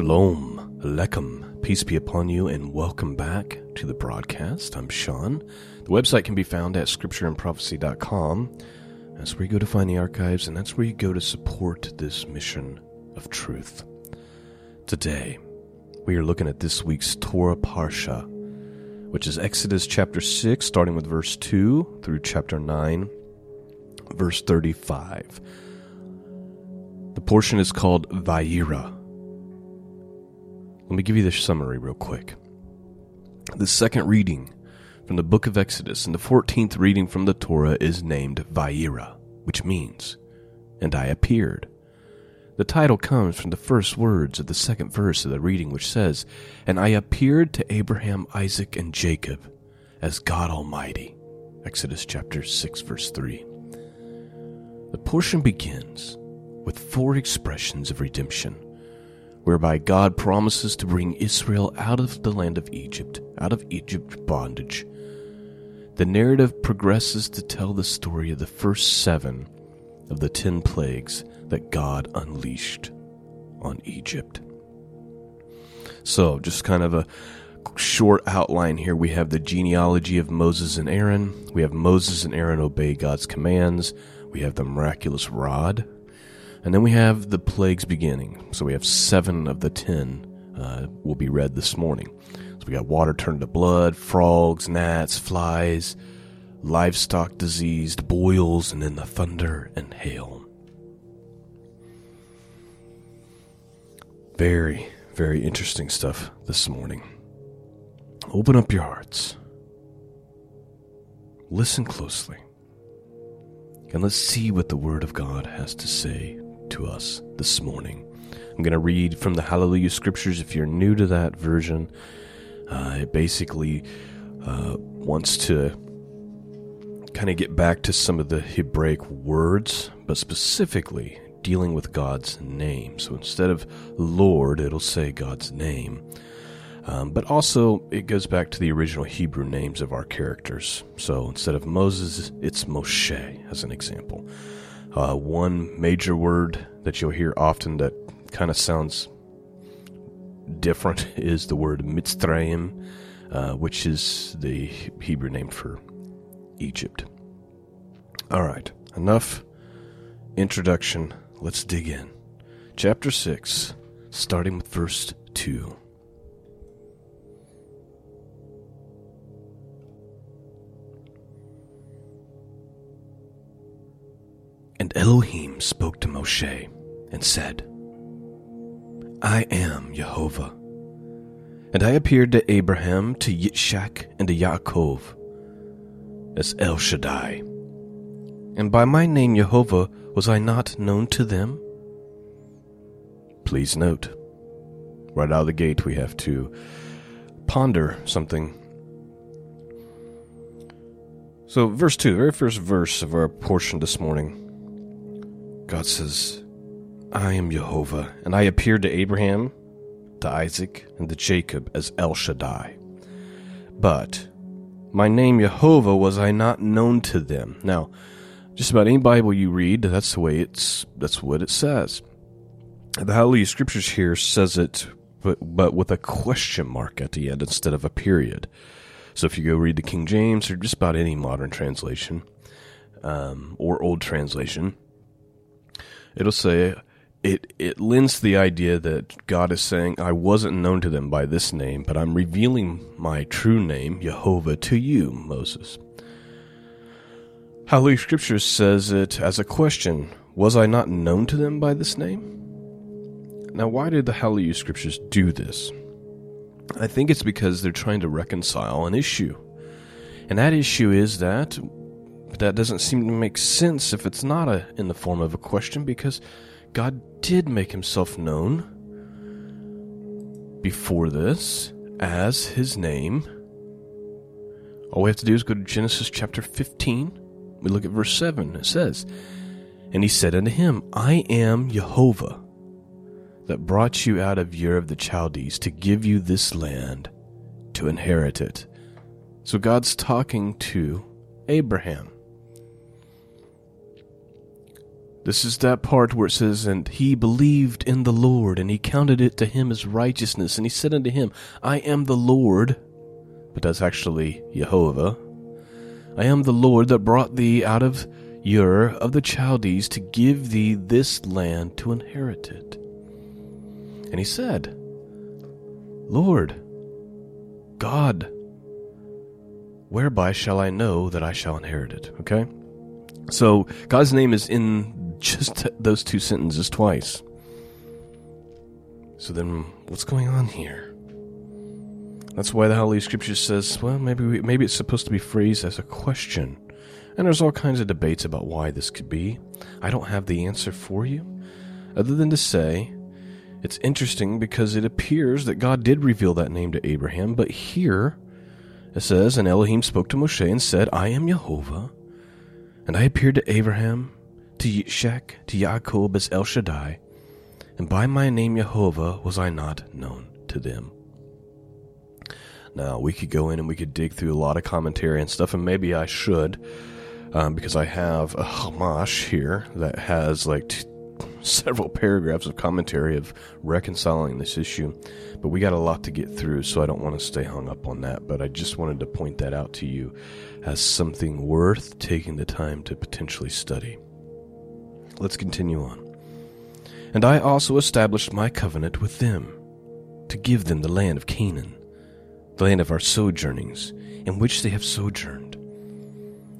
Shalom, Aleichem, peace be upon you, and welcome back to the broadcast. I'm Shawn. The website can be found at scriptureandprophecy.com. That's where you go to find the archives, and that's where you go to support this mission of truth. Today, we are looking at this week's Torah Parsha, which is Exodus chapter 6, starting with verse 2 through chapter 9, verse 35. The portion is called Va'era. Let me give you the summary real quick. The second reading from the book of Exodus and the 14th reading from the Torah is named Va'era, which means, and I appeared. The title comes from the first words of the second verse of the reading, which says, And I appeared to Abraham, Isaac, and Jacob as God Almighty. Exodus chapter 6, verse 3. The portion begins with four expressions of redemption whereby God promises to bring Israel out of the land of Egypt, out of Egypt's bondage. The narrative progresses to tell the story of the first seven of the ten plagues that God unleashed on Egypt. So, just kind of a short outline here. We have the genealogy of Moses and Aaron. We have Moses and Aaron obey God's commands. We have the miraculous rod and then we have the plagues beginning. So we have seven of the ten uh, will be read this morning. So we got water turned to blood, frogs, gnats, flies, livestock diseased, boils, and then the thunder and hail. Very, very interesting stuff this morning. Open up your hearts. Listen closely. And let's see what the Word of God has to say to us this morning. I'm going to read from the Hallelujah Scriptures. If you're new to that version, uh, it basically uh, wants to kind of get back to some of the Hebraic words, but specifically dealing with God's name. So instead of Lord, it'll say God's name. Um, but also, it goes back to the original Hebrew names of our characters. So instead of Moses, it's Moshe, as an example. Uh, one major word that you'll hear often that kind of sounds different is the word Mitzrayim, uh, which is the Hebrew name for Egypt. All right, enough introduction. Let's dig in. Chapter 6, starting with verse 2. And Elohim spoke to Moshe and said, I am Jehovah. And I appeared to Abraham, to Yitzchak, and to Yaakov as El Shaddai. And by my name Jehovah was I not known to them? Please note, right out of the gate, we have to ponder something. So, verse 2, very first verse of our portion this morning. God says, I am Jehovah, and I appeared to Abraham, to Isaac, and to Jacob as El Shaddai. But my name Jehovah was I not known to them. Now, just about any Bible you read, that's the way it's that's what it says. The Hallelujah Scriptures here says it, but but with a question mark at the end instead of a period. So if you go read the King James or just about any modern translation um, or old translation, it'll say it it lends the idea that God is saying, I wasn't known to them by this name, but I'm revealing my true name, Jehovah, to you, Moses. Hallelujah Scripture says it as a question Was I not known to them by this name? Now, why did the Hallelujah Scriptures do this? I think it's because they're trying to reconcile an issue. And that issue is that but that doesn't seem to make sense if it's not a, in the form of a question because God did make himself known before this as his name. All we have to do is go to Genesis chapter 15. We look at verse 7. It says, And he said unto him, I am Jehovah that brought you out of Ur of the Chaldees to give you this land to inherit it. So God's talking to Abraham. This is that part where it says, And he believed in the Lord, and he counted it to him as righteousness. And he said unto him, I am the Lord. But that's actually Jehovah. I am the Lord that brought thee out of Ur of the Chaldees to give thee this land to inherit it. And he said, Lord, God, whereby shall I know that I shall inherit it? Okay? So God's name is in just those two sentences twice. So then, what's going on here? That's why the Holy Scripture says, well, maybe we, maybe it's supposed to be phrased as a question. And there's all kinds of debates about why this could be. I don't have the answer for you, other than to say it's interesting because it appears that God did reveal that name to Abraham, but here it says, And Elohim spoke to Moshe and said, I am Jehovah, and I appeared to Abraham, to Yishak, to Yaakov as El Shaddai, and by my name Jehovah was I not known to them. Now, we could go in and we could dig through a lot of commentary and stuff, and maybe I should, um, because I have a Chumash here that has like t- several paragraphs of commentary of reconciling this issue. But we got a lot to get through, so I don't want to stay hung up on that. But I just wanted to point that out to you as something worth taking the time to potentially study. Let's continue on. And I also established my covenant with them, to give them the land of Canaan, the land of our sojournings, in which they have sojourned.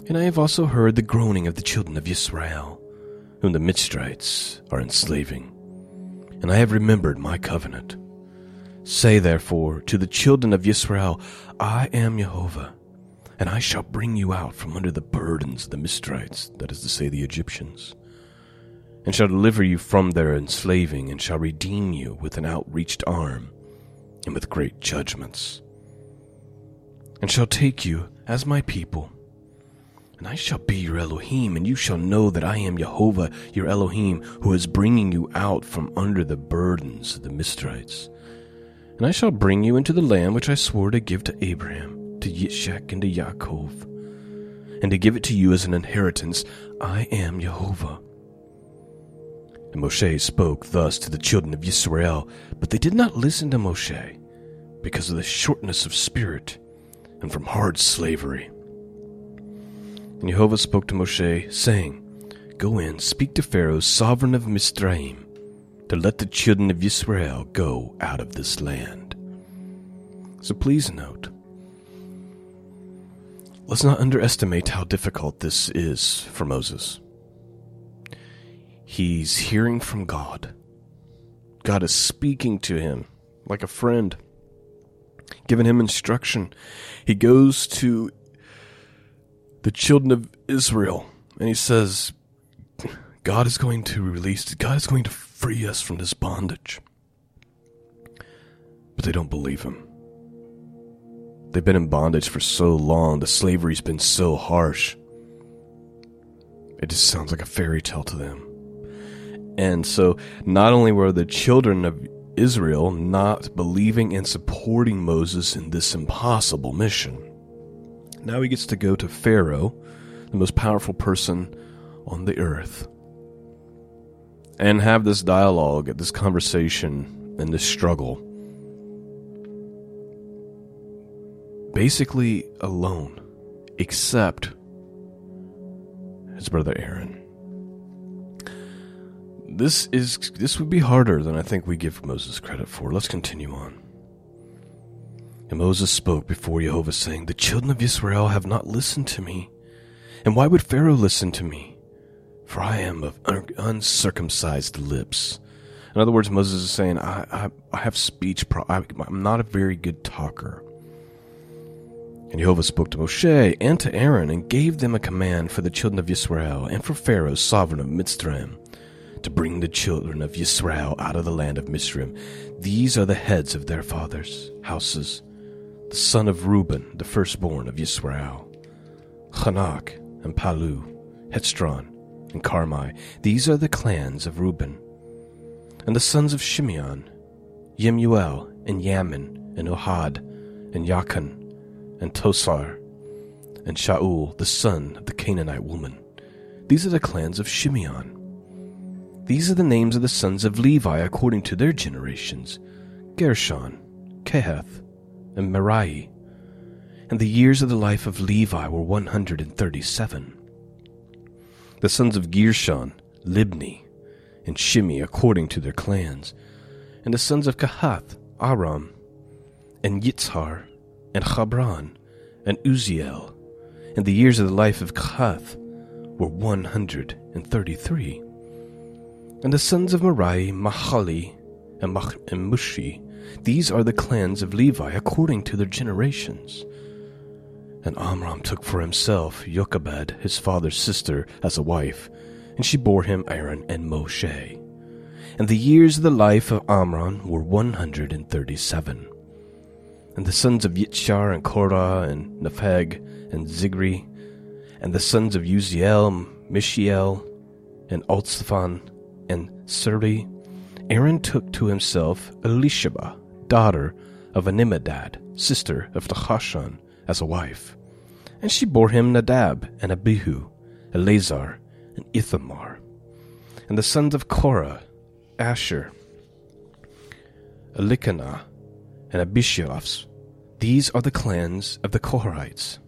And I have also heard the groaning of the children of Israel, whom the Mitzrites are enslaving. And I have remembered my covenant. Say therefore to the children of Israel, I am Jehovah, and I shall bring you out from under the burdens of the Mitzrites, that is to say, the Egyptians, and shall deliver you from their enslaving, and shall redeem you with an outreached arm, and with great judgments, and shall take you as my people and I shall be your Elohim, and you shall know that I am Jehovah, your Elohim, who is bringing you out from under the burdens of the Mitzrites. And I shall bring you into the land which I swore to give to Abraham, to Yishak, and to Yaakov, and to give it to you as an inheritance. I am Jehovah. And Moshe spoke thus to the children of Israel, but they did not listen to Moshe, because of the shortness of spirit, and from hard slavery. And Jehovah spoke to Moshe, saying, Go in, speak to Pharaoh, sovereign of Mizraim, to let the children of Israel go out of this land. So please note, let's not underestimate how difficult this is for Moses. He's hearing from God. God is speaking to him like a friend, giving him instruction. He goes to the children of Israel. And he says, God is going to release, God is going to free us from this bondage. But they don't believe him. They've been in bondage for so long, the slavery's been so harsh. It just sounds like a fairy tale to them. And so, not only were the children of Israel not believing and supporting Moses in this impossible mission, now he gets to go to Pharaoh, the most powerful person on the earth, and have this dialogue, this conversation, and this struggle. Basically alone, except his brother Aaron. This is this would be harder than I think we give Moses credit for. Let's continue on. And Moses spoke before Jehovah, saying, The children of Israel have not listened to me. And why would Pharaoh listen to me? For I am of uncircumcised lips. In other words, Moses is saying, I, I, I have speech, pro- I, I'm not a very good talker. And Jehovah spoke to Moshe and to Aaron and gave them a command for the children of Israel and for Pharaoh, sovereign of Mitzrayim, to bring the children of Yisrael out of the land of Mitzrayim. These are the heads of their fathers' houses the son of Reuben, the firstborn of Yisrael. Chanak and Palu, Hetzron and Carmi, these are the clans of Reuben. And the sons of Shimeon, Yemuel and Yamin and Ohad and Yachan and Tosar and Shaul, the son of the Canaanite woman. These are the clans of Shimeon. These are the names of the sons of Levi according to their generations Gershon, Kehath, and Merari. And the years of the life of Levi were 137. The sons of Gershon, Libni, and Shimi according to their clans. And the sons of Kahath, Aram, and Yitzhar, and Chabran, and Uziel. And the years of the life of Kahath were 133. And the sons of Merari, Mahali, and, Mach- and Mushi. These are the clans of Levi according to their generations. And Amram took for himself Jochebed, his father's sister, as a wife, and she bore him Aaron and Moshe. And the years of the life of Amram were one hundred and thirty-seven. And the sons of Yitshar and Korah and Nepheg and Zigri, and the sons of Uziel, Mishael, and Altsaphan, and Suri, Aaron took to himself Elisheba, daughter of Amminadab, sister of Nahashon, as a wife. And she bore him Nadab and Abihu, Eleazar, and Ithamar. And the sons of Korah, Asher, Elkanah, and Abiasaph. These are the clans of the Korahites.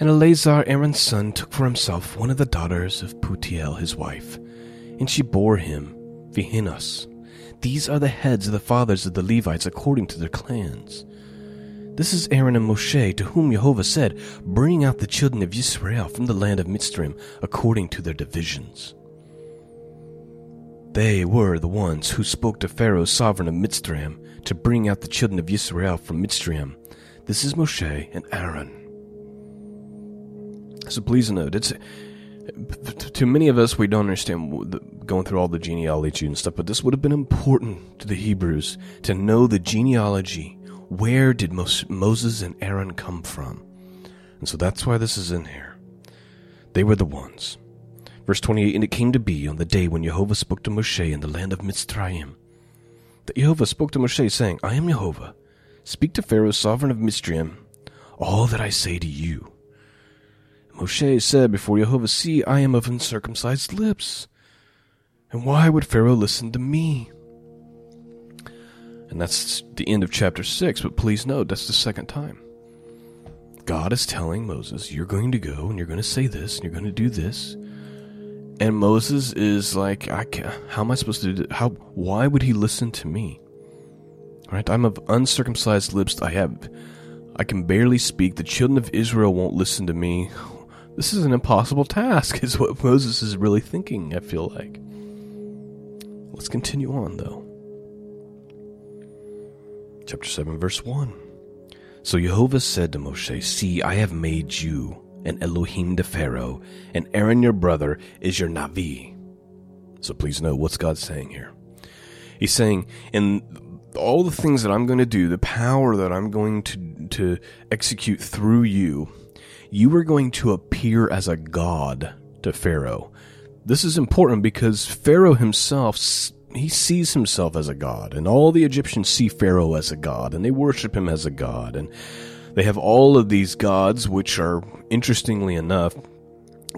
And Eleazar, Aaron's son, took for himself one of the daughters of Putiel, his wife, and she bore him Phinehas. These are the heads of the fathers of the Levites according to their clans. This is Aaron and Moshe, to whom Jehovah said, Bring out the children of Israel from the land of Mitzrayim according to their divisions. They were the ones who spoke to Pharaoh, sovereign of Mitzrayim, to bring out the children of Israel from Mitzrayim. This is Moshe and Aaron. So please note, it's to many of us we don't understand going through all the genealogy and stuff, but this would have been important to the Hebrews to know the genealogy. Where did Moses and Aaron come from? And so that's why this is in here. They were the ones. Verse 28 And it came to be on the day when Jehovah spoke to Moshe in the land of Mitzrayim, that Jehovah spoke to Moshe, saying, I am Jehovah. Speak to Pharaoh, sovereign of Mitzrayim, all that I say to you. Moshe said before Jehovah, See, I am of uncircumcised lips. And why would Pharaoh listen to me? And that's the end of chapter 6, but please note that's the second time. God is telling Moses, You're going to go and you're going to say this and you're going to do this. And Moses is like, I can't, How am I supposed to do this? How, why would he listen to me? Right? I'm of uncircumcised lips. I have. I can barely speak. The children of Israel won't listen to me. This is an impossible task, is what Moses is really thinking, I feel like. Let's continue on, though. Chapter 7, verse 1. So Jehovah said to Moshe, See, I have made you an Elohim to Pharaoh, and Aaron your brother is your Navi. So please note what's God saying here. He's saying, in all the things that I'm going to do, the power that I'm going to, to execute through you, you are going to appear as a god to Pharaoh. This is important because Pharaoh himself he sees himself as a god and all the Egyptians see Pharaoh as a god and they worship him as a god and they have all of these gods which are interestingly enough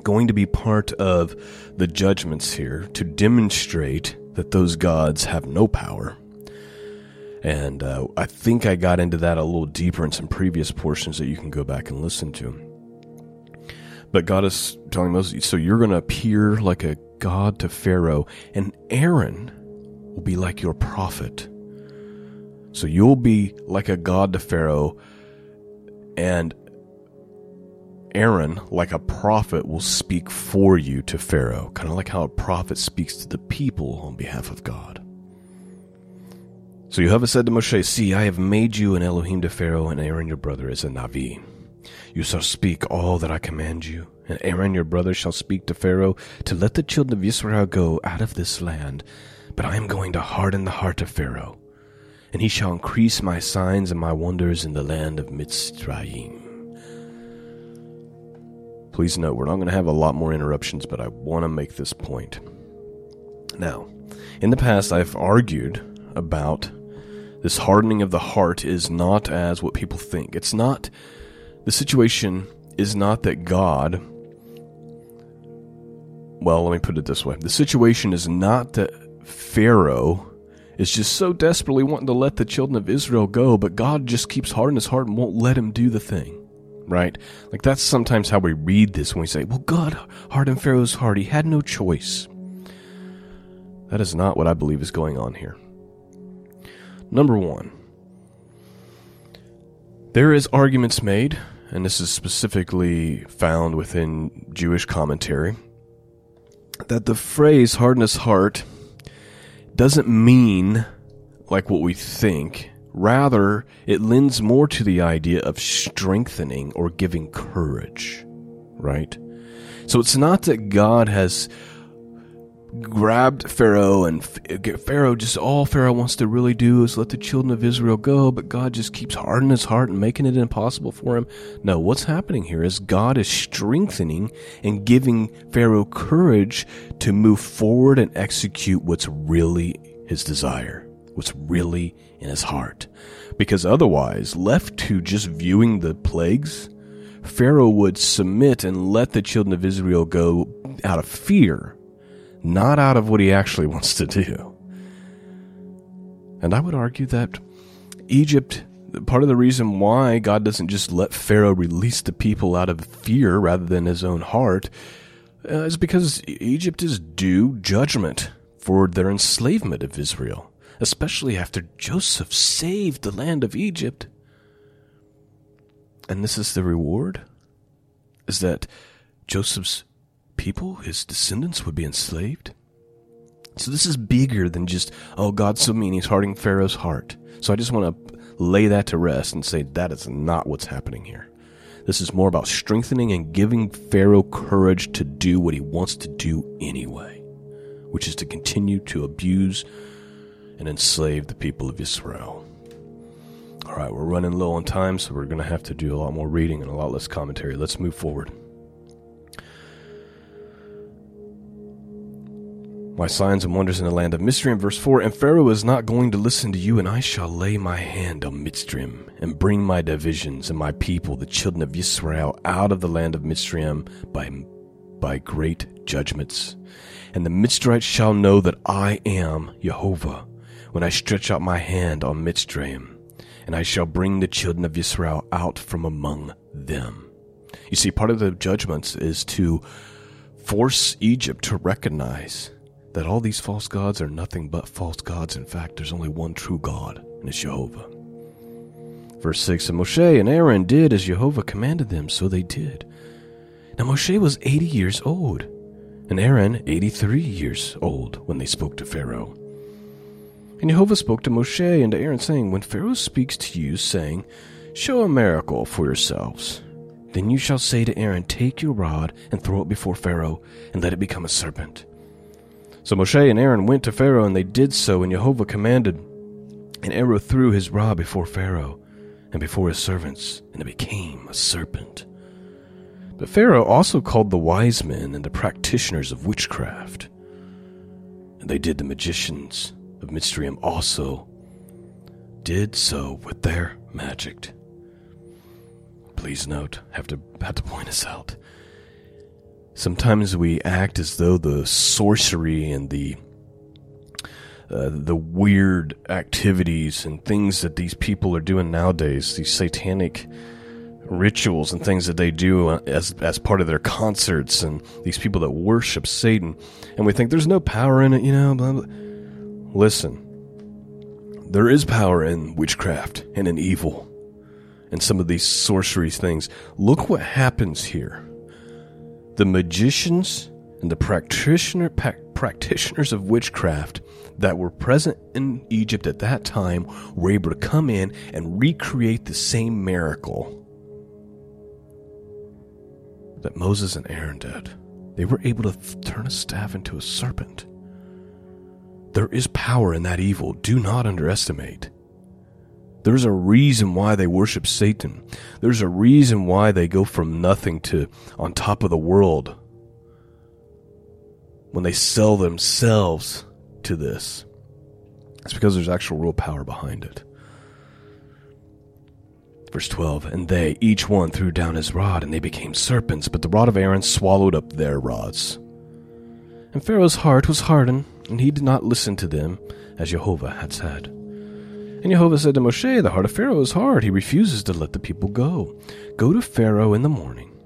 going to be part of the judgments here to demonstrate that those gods have no power. And uh, I think I got into that a little deeper in some previous portions that you can go back and listen to. But God is telling Moses, so you're going to appear like a god to Pharaoh, and Aaron will be like your prophet. So you'll be like a god to Pharaoh, and Aaron, like a prophet, will speak for you to Pharaoh, kind of like how a prophet speaks to the people on behalf of God. So Jehovah said to Moshe, See, I have made you an Elohim to Pharaoh, and Aaron your brother is a Navi. You shall speak all that I command you, and Aaron your brother shall speak to Pharaoh to let the children of Israel go out of this land. But I am going to harden the heart of Pharaoh, and he shall increase my signs and my wonders in the land of Mitzrayim. Please note, we're not going to have a lot more interruptions, but I want to make this point. Now, in the past, I've argued about this hardening of the heart is not as what people think. It's not the situation is not that God well, let me put it this way. The situation is not that Pharaoh is just so desperately wanting to let the children of Israel go, but God just keeps hardening his heart and won't let him do the thing. Right? Like that's sometimes how we read this when we say, well, God hardened Pharaoh's heart. He had no choice. That is not what I believe is going on here. Number one, there is arguments made, and this is specifically found within Jewish commentary, that the phrase harden his heart doesn't mean like what we think. Rather, it lends more to the idea of strengthening or giving courage, right? So it's not that God has grabbed Pharaoh, and Pharaoh just all Pharaoh wants to really do is let the children of Israel go, but God just keeps hardening his heart and making it impossible for him. No, what's happening here is God is strengthening and giving Pharaoh courage to move forward and execute what's really his desire, what's really in his heart. Because otherwise, left to just viewing the plagues, Pharaoh would submit and let the children of Israel go out of fear not out of what he actually wants to do. And I would argue that Egypt, part of the reason why God doesn't just let Pharaoh release the people out of fear rather than his own heart, uh, is because Egypt is due judgment for their enslavement of Israel, especially after Joseph saved the land of Egypt. And this is the reward? Is that Joseph's people, his descendants, would be enslaved. So this is bigger than just, oh, God's so mean, he's hardening Pharaoh's heart. So I just want to lay that to rest and say that is not what's happening here. This is more about strengthening and giving Pharaoh courage to do what he wants to do anyway, which is to continue to abuse and enslave the people of Israel. All right, we're running low on time, so we're going to have to do a lot more reading and a lot less commentary. Let's move forward. My signs and wonders in the land of Mitzrayim. Verse 4 And Pharaoh is not going to listen to you, and I shall lay my hand on Mitzrayim, and bring my divisions and my people, the children of Israel, out of the land of Mitzrayim by, by great judgments. And the Mitzrayites shall know that I am Jehovah, when I stretch out my hand on Mitzrayim, and I shall bring the children of Israel out from among them. You see, part of the judgments is to force Egypt to recognize that all these false gods are nothing but false gods. In fact, there's only one true God, and it's Jehovah. Verse 6 And Moshe and Aaron did as Jehovah commanded them, so they did. Now Moshe was 80 years old, and Aaron 83 years old when they spoke to Pharaoh. And Jehovah spoke to Moshe and to Aaron, saying, When Pharaoh speaks to you, saying, Show a miracle for yourselves, then you shall say to Aaron, Take your rod and throw it before Pharaoh, and let it become a serpent. So Moshe and Aaron went to Pharaoh, and they did so, and Jehovah commanded. And Aaron threw his rod before Pharaoh and before his servants, and it became a serpent. But Pharaoh also called the wise men and the practitioners of witchcraft. And they did the magicians of Mitzrayim also did so with their magic. Please note, have to have to point this out. Sometimes we act as though the sorcery and the uh, the weird activities and things that these people are doing nowadays, these satanic rituals and things that they do uh, as as part of their concerts, and these people that worship Satan, and we think there's no power in it, you know. Blah, blah. Listen, there is power in witchcraft and in evil, and some of these sorcery things. Look what happens here the magicians and the practitioner, practitioners of witchcraft that were present in Egypt at that time were able to come in and recreate the same miracle that Moses and Aaron did. They were able to turn a staff into a serpent. There is power in that evil. Do not underestimate. There's a reason why they worship Satan. There's a reason why they go from nothing to on top of the world when they sell themselves to this. It's because there's actual real power behind it. Verse 12 And they, each one, threw down his rod, and they became serpents, but the rod of Aaron swallowed up their rods. And Pharaoh's heart was hardened, and he did not listen to them, as Jehovah had said. And Jehovah said to Moshe, The heart of Pharaoh is hard. He refuses to let the people go. Go to Pharaoh in the morning,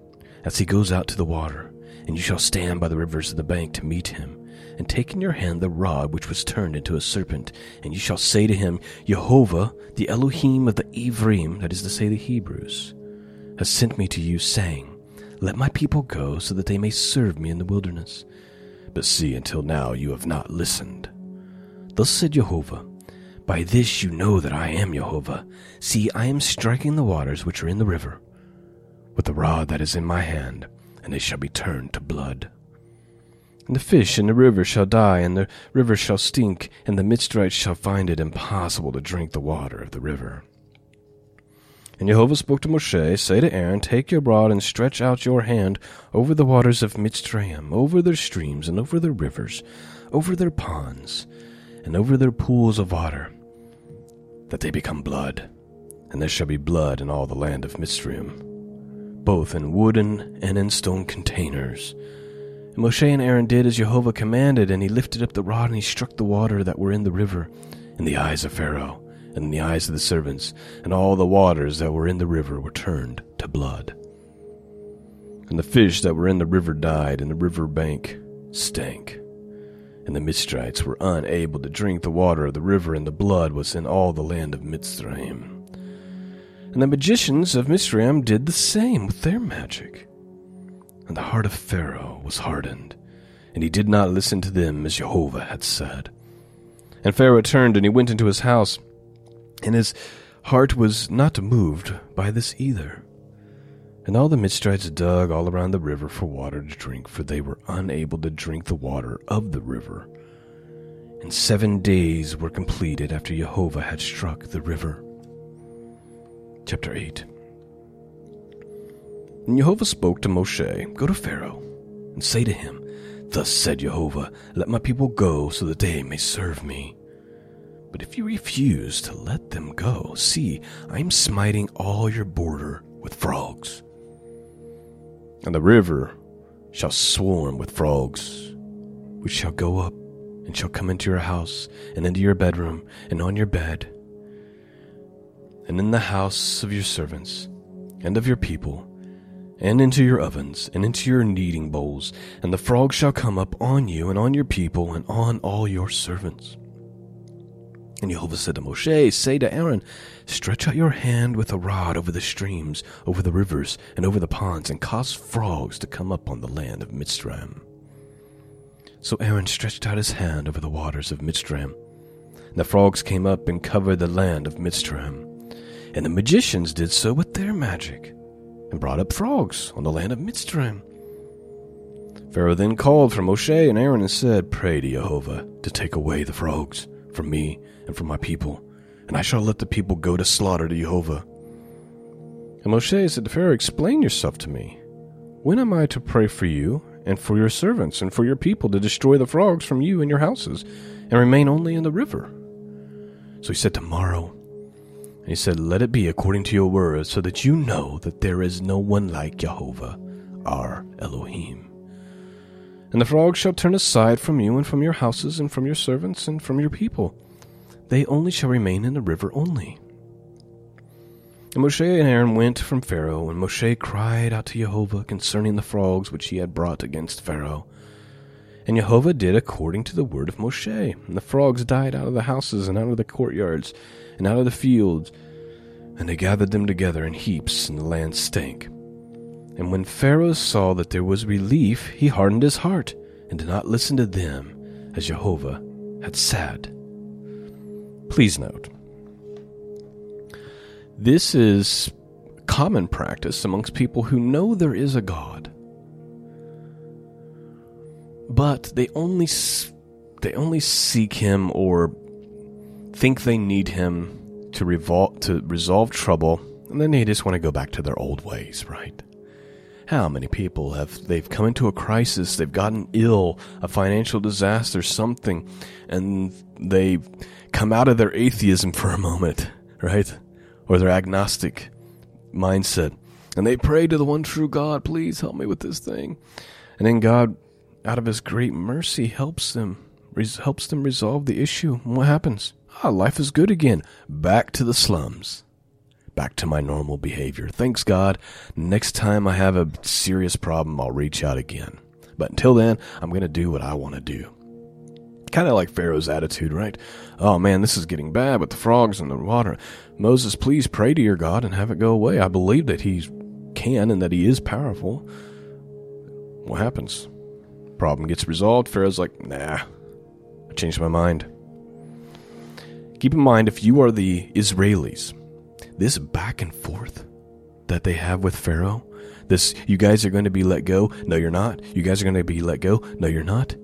as he goes out to the water, and you shall stand by the rivers of the bank to meet him. And take in your hand the rod which was turned into a serpent, and you shall say to him, Jehovah, the Elohim of the Ivrim, that is to say, the Hebrews, has sent me to you, saying, Let my people go, so that they may serve me in the wilderness. But see, until now you have not listened. Thus said Jehovah, By this you know that I am Jehovah. See, I am striking the waters which are in the river with the rod that is in my hand, and they shall be turned to blood. And the fish in the river shall die, and the river shall stink, and the Mitzrites shall find it impossible to drink the water of the river. And Jehovah spoke to Moshe, Say to Aaron, Take your rod and stretch out your hand over the waters of Mitzrayim, over their streams, and over their rivers, over their ponds, and over their pools of water, that they become blood. And there shall be blood in all the land of Mitzrayim, both in wooden and in stone containers. And Moshe and Aaron did as Jehovah commanded, and he lifted up the rod and he struck the water that were in the river, in the eyes of Pharaoh, and in the eyes of the servants, and all the waters that were in the river were turned to blood. And the fish that were in the river died, and the river bank stank. And the Mitzrites were unable to drink the water of the river, and the blood was in all the land of Mitzrayim. And the magicians of Mitzrayim did the same with their magic. And the heart of Pharaoh was hardened, and he did not listen to them as Jehovah had said. And Pharaoh turned and he went into his house, and his heart was not moved by this either. And all the Mitzrites dug all around the river for water to drink, for they were unable to drink the water of the river. And seven days were completed after Jehovah had struck the river. Chapter 8 And Jehovah spoke to Moshe, Go to Pharaoh, and say to him, Thus said Jehovah, Let my people go, so that they may serve me. But if you refuse to let them go, see, I am smiting all your border with frogs. And the river shall swarm with frogs, which shall go up and shall come into your house, and into your bedroom, and on your bed and in the house of your servants, and of your people, and into your ovens, and into your kneading bowls, and the frogs shall come up on you, and on your people, and on all your servants. And Jehovah said to Moshe, Say to Aaron, Stretch out your hand with a rod over the streams, over the rivers, and over the ponds, and cause frogs to come up on the land of Mitzrayim. So Aaron stretched out his hand over the waters of Mitzrayim. And the frogs came up and covered the land of Mitzrayim and the magicians did so with their magic, and brought up frogs on the land of Mitzrayim. Pharaoh then called for Moshe and Aaron and said, Pray to Jehovah to take away the frogs from me and from my people, and I shall let the people go to slaughter to Jehovah. And Moshe said to Pharaoh, Explain yourself to me. When am I to pray for you and for your servants and for your people to destroy the frogs from you and your houses and remain only in the river? So he said, Tomorrow And he said, Let it be according to your word, so that you know that there is no one like Jehovah, our Elohim. And the frogs shall turn aside from you, and from your houses, and from your servants, and from your people. They only shall remain in the river only. And Moshe and Aaron went from Pharaoh, and Moshe cried out to Jehovah concerning the frogs which he had brought against Pharaoh. And Jehovah did according to the word of Moshe. And the frogs died out of the houses, and out of the courtyards, and out of the fields, and they gathered them together in heaps, and the land stank. And when Pharaoh saw that there was relief, he hardened his heart, and did not listen to them, as Jehovah had said. Please note, this is common practice amongst people who know there is a God, but they only they only seek him or think they need him to, revol- to resolve trouble, and then they just want to go back to their old ways, right? How many people have they've come into a crisis, they've gotten ill, a financial disaster, something, and they come out of their atheism for a moment, right? Or their agnostic mindset, and they pray to the one true God, please help me with this thing. And then God out of his great mercy, helps them, helps them resolve the issue. And what happens? Ah, life is good again. Back to the slums. Back to my normal behavior. Thanks God. Next time I have a serious problem, I'll reach out again. But until then, I'm going to do what I want to do. Kind of like Pharaoh's attitude, right? Oh man, this is getting bad with the frogs and the water. Moses, please pray to your God and have it go away. I believe that he can and that he is powerful. What happens? Problem gets resolved. Pharaoh's like, nah, I changed my mind. Keep in mind, if you are the Israelis, this back and forth that they have with Pharaoh, this, you guys are going to be let go. No, you're not. You guys are going to be let go. No, you're not.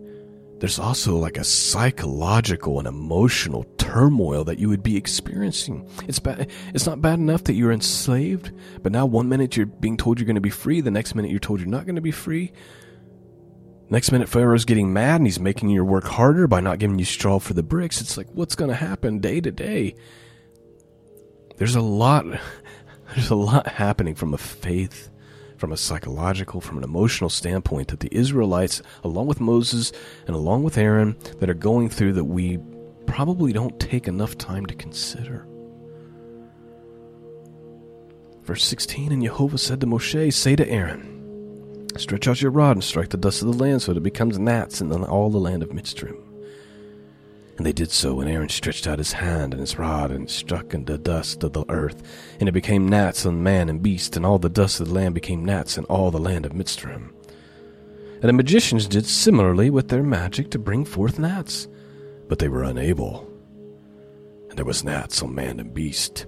There's also like a psychological and emotional turmoil that you would be experiencing. It's bad. It's not bad enough that you're enslaved, but now one minute you're being told you're going to be free, the next minute you're told you're not going to be free. Next minute Pharaoh's getting mad and he's making your work harder by not giving you straw for the bricks. It's like what's going to happen day to day? There's a lot there's a lot happening from a faith from a psychological, from an emotional standpoint that the Israelites, along with Moses and along with Aaron, that are going through that we probably don't take enough time to consider. Verse 16 And Jehovah said to Moshe, Say to Aaron, Stretch out your rod and strike the dust of the land so that it becomes gnats in all the land of Mitzrayim. And they did so, and Aaron stretched out his hand and his rod and struck in the dust of the earth, and it became gnats on man and beast, and all the dust of the land became gnats in all the land of Mitzrayim. And the magicians did similarly with their magic to bring forth gnats, but they were unable. And there was gnats on man and beast.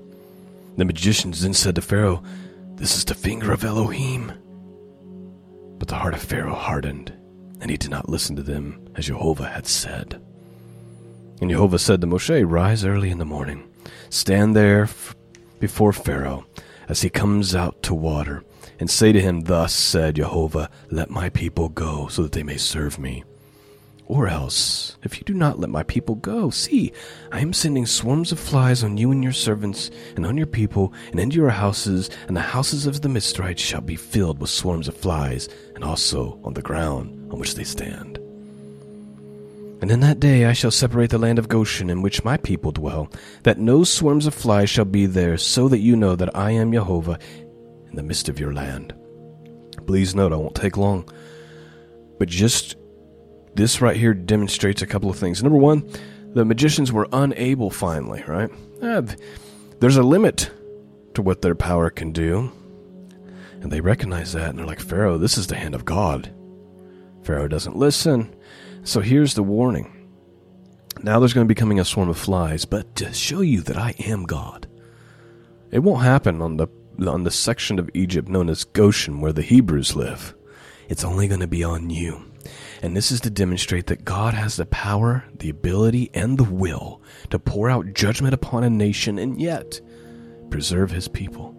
The magicians then said to Pharaoh, This is the finger of Elohim. But the heart of Pharaoh hardened, and he did not listen to them as Jehovah had said. And Jehovah said to Moshe, Rise early in the morning, stand there before Pharaoh as he comes out to water, and say to him, Thus said Jehovah, Let my people go, so that they may serve me. Or else, if you do not let my people go, see, I am sending swarms of flies on you and your servants, and on your people, and into your houses, and the houses of the Mizraites shall be filled with swarms of flies, and also on the ground on which they stand. And in that day I shall separate the land of Goshen in which my people dwell, that no swarms of flies shall be there, so that you know that I am Jehovah in the midst of your land. Please note, I won't take long. But just this right here demonstrates a couple of things. Number one, the magicians were unable finally, right? Uh, there's a limit to what their power can do. And they recognize that, and they're like, Pharaoh, this is the hand of God. Pharaoh doesn't listen. So here's the warning. Now there's going to be coming a swarm of flies, but to show you that I am God. It won't happen on the on the section of Egypt known as Goshen where the Hebrews live. It's only going to be on you. And this is to demonstrate that God has the power, the ability, and the will to pour out judgment upon a nation and yet preserve his people.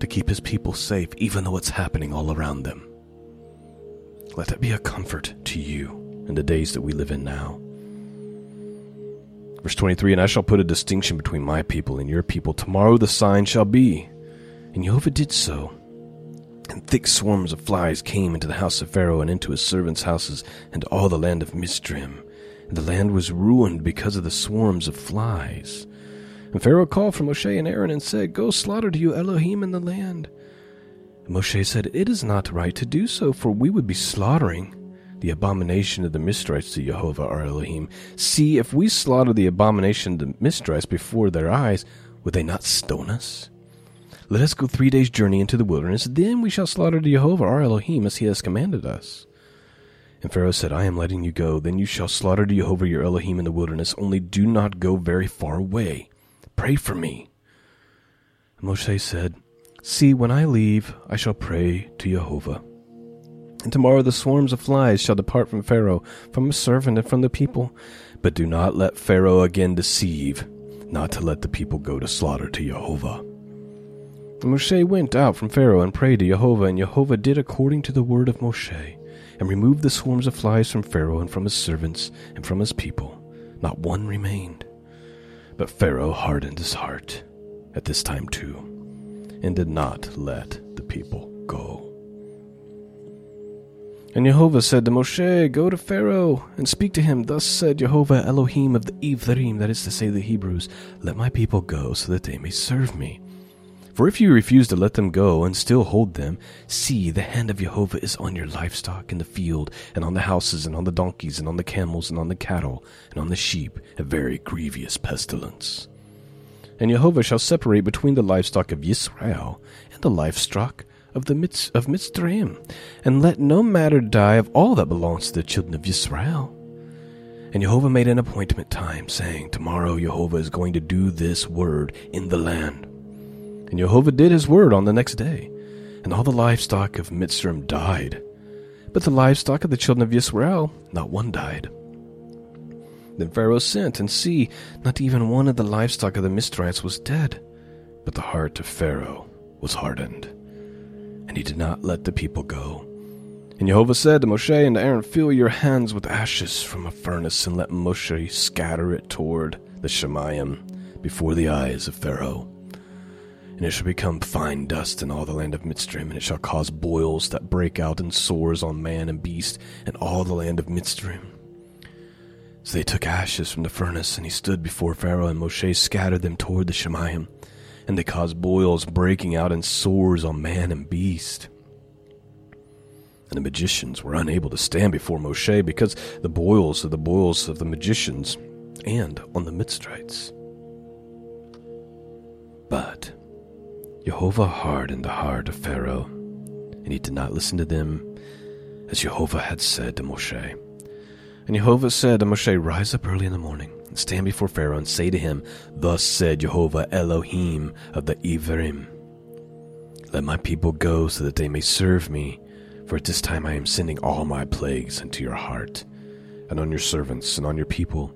To keep his people safe, even though it's happening all around them. Let that be a comfort to you in the days that we live in now. Verse 23 And I shall put a distinction between my people and your people. Tomorrow the sign shall be. And Jehovah did so. And thick swarms of flies came into the house of Pharaoh and into his servants' houses and all the land of Mitzrayim. And the land was ruined because of the swarms of flies. And Pharaoh called for Moshe and Aaron and said, Go slaughter to you Elohim in the land. Moshe said, It is not right to do so, for we would be slaughtering the abomination of the Mizraites to Jehovah our Elohim. See, if we slaughter the abomination of the Mizraites before their eyes, would they not stone us? Let us go three days' journey into the wilderness, then we shall slaughter to Jehovah our Elohim as he has commanded us. And Pharaoh said, I am letting you go. Then you shall slaughter Jehovah your Elohim in the wilderness, only do not go very far away. Pray for me. And Moshe said, See, when I leave, I shall pray to Jehovah. And tomorrow the swarms of flies shall depart from Pharaoh, from his servant, and from the people. But do not let Pharaoh again deceive, not to let the people go to slaughter to Jehovah. And Moshe went out from Pharaoh and prayed to Jehovah, and Jehovah did according to the word of Moshe, and removed the swarms of flies from Pharaoh and from his servants and from his people. Not one remained. But Pharaoh hardened his heart at this time too and did not let the people go. And Jehovah said to Moshe, Go to Pharaoh and speak to him. Thus said Jehovah Elohim of the Ivrim, that is to say, the Hebrews, Let my people go so that they may serve me. For if you refuse to let them go and still hold them, see, the hand of Jehovah is on your livestock in the field, and on the houses, and on the donkeys, and on the camels, and on the cattle, and on the sheep, a very grievous pestilence. And Jehovah shall separate between the livestock of Israel and the livestock of the midst of Mitzrayim, and let no matter die of all that belongs to the children of Israel. And Jehovah made an appointment time, saying, Tomorrow Jehovah is going to do this word in the land. And Jehovah did his word on the next day, and all the livestock of Mitzrayim died. But the livestock of the children of Israel, not one died. Then Pharaoh sent, and see, not even one of the livestock of the Mitzrayites was dead. But the heart of Pharaoh was hardened and he did not let the people go. And Jehovah said to Moshe and Aaron, Fill your hands with ashes from a furnace, and let Moshe scatter it toward the Shemayim before the eyes of Pharaoh. And it shall become fine dust in all the land of Mitzrayim, and it shall cause boils that break out in sores on man and beast, and all the land of Mitzrayim. So they took ashes from the furnace, and he stood before Pharaoh, and Moshe scattered them toward the Shemayim and they caused boils breaking out and sores on man and beast. And the magicians were unable to stand before Moshe because the boils of the boils of the magicians and on the Mitzrites. But Jehovah hardened the heart of Pharaoh, and he did not listen to them as Jehovah had said to Moshe. And Jehovah said to Moshe, Rise up early in the morning and stand before Pharaoh and say to him, Thus said Jehovah Elohim of the Ivrim, Let my people go so that they may serve me, for at this time I am sending all my plagues into your heart, and on your servants, and on your people,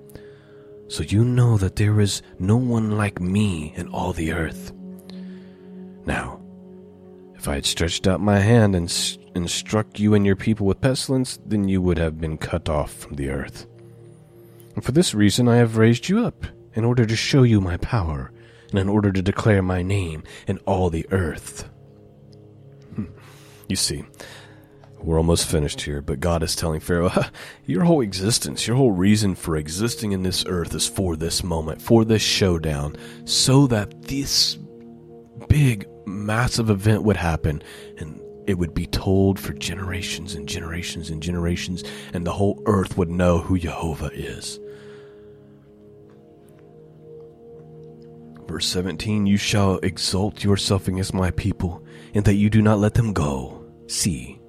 so you know that there is no one like me in all the earth. Now, if I had stretched out my hand and, and struck you and your people with pestilence, then you would have been cut off from the earth. And for this reason I have raised you up, in order to show you my power, and in order to declare my name in all the earth. Hmm. You see, we're almost finished here, but God is telling Pharaoh, your whole existence, your whole reason for existing in this earth is for this moment, for this showdown, so that this big, massive event would happen and it would be told for generations and generations and generations, and the whole earth would know who Jehovah is. Verse 17 You shall exalt yourself against my people, in that you do not let them go. See,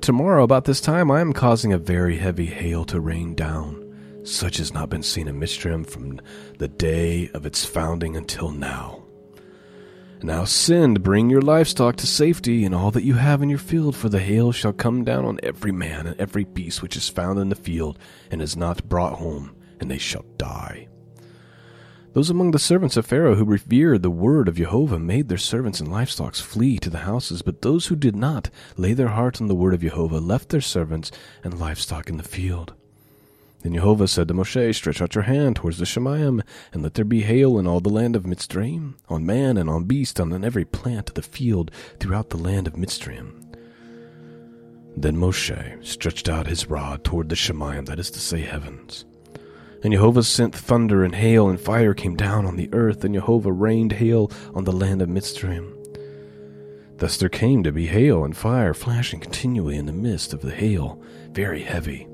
tomorrow about this time I am causing a very heavy hail to rain down, such as not been seen in Mitzrayim from the day of its founding until now. Now send, bring your livestock to safety, and all that you have in your field, for the hail shall come down on every man and every beast which is found in the field, and is not brought home, and they shall die. Those among the servants of Pharaoh who revered the word of Jehovah made their servants and livestock flee to the houses, but those who did not lay their heart on the word of Jehovah left their servants and livestock in the field. Then Jehovah said to Moshe, Stretch out your hand towards the Shemayim, and let there be hail in all the land of Mitzrayim, on man and on beast, and on every plant of the field throughout the land of Mitzrayim. Then Moshe stretched out his rod toward the Shemayim, that is to say, heavens. And Jehovah sent thunder and hail, and fire came down on the earth, and Jehovah rained hail on the land of Mitzrayim. Thus there came to be hail and fire flashing continually in the midst of the hail, very heavy,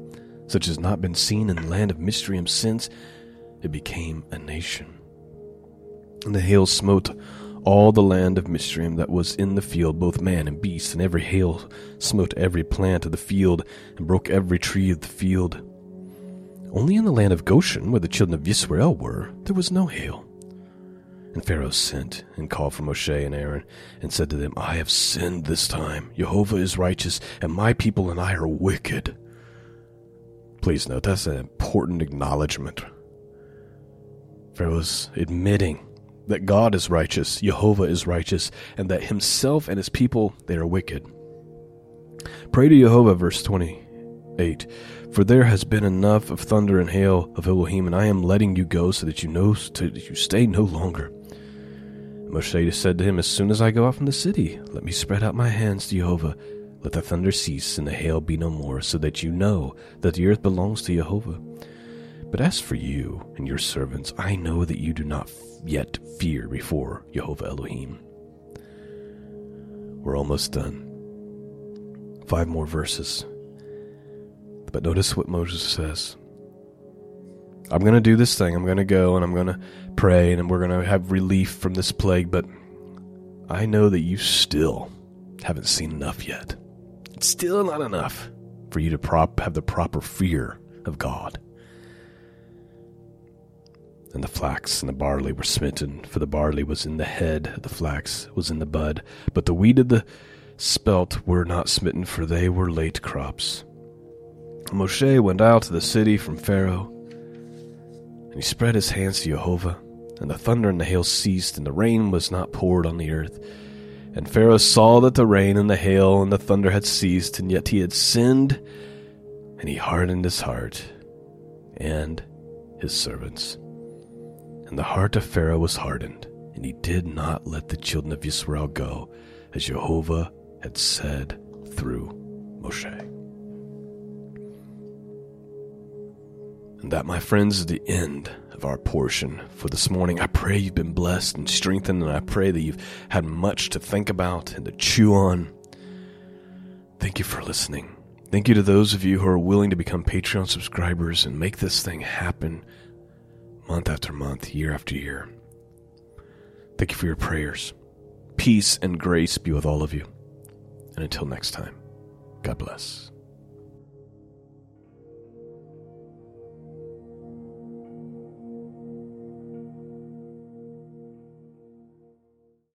such as not been seen in the land of Mitzrayim since it became a nation. And the hail smote all the land of Mitzrayim that was in the field, both man and beast, and every hail smote every plant of the field, and broke every tree of the field. Only in the land of Goshen, where the children of Israel were, there was no hail. And Pharaoh sent and called for Moshe and Aaron and said to them, I have sinned this time. Jehovah is righteous, and my people and I are wicked. Please note that's an important acknowledgement. Pharaoh's admitting that God is righteous, Jehovah is righteous, and that himself and his people they are wicked. Pray to Jehovah, verse 28. For there has been enough of thunder and hail of Elohim, and I am letting you go so that you know so that you stay no longer. Moshe said to him, As soon as I go out from the city, let me spread out my hands to Jehovah, let the thunder cease and the hail be no more, so that you know that the earth belongs to Jehovah. But as for you and your servants, I know that you do not yet fear before Jehovah Elohim. We're almost done. Five more verses. But notice what Moses says. I'm going to do this thing. I'm going to go and I'm going to pray and we're going to have relief from this plague, but I know that you still haven't seen enough yet. Still not enough for you to prop, have the proper fear of God. And the flax and the barley were smitten, for the barley was in the head, the flax was in the bud, but the wheat of the spelt were not smitten, for they were late crops. Moshe went out to the city from Pharaoh, and he spread his hands to Jehovah, and the thunder and the hail ceased, and the rain was not poured on the earth. And Pharaoh saw that the rain and the hail and the thunder had ceased, and yet he had sinned, and he hardened his heart and his servants. And the heart of Pharaoh was hardened, and he did not let the children of Israel go, as Jehovah had said through Moshe. And that, my friends, is the end of our portion for this morning. I pray you've been blessed and strengthened, and I pray that you've had much to think about and to chew on. Thank you for listening. Thank you to those of you who are willing to become Patreon subscribers and make this thing happen month after month, year after year. Thank you for your prayers. Peace and grace be with all of you. And until next time, God bless.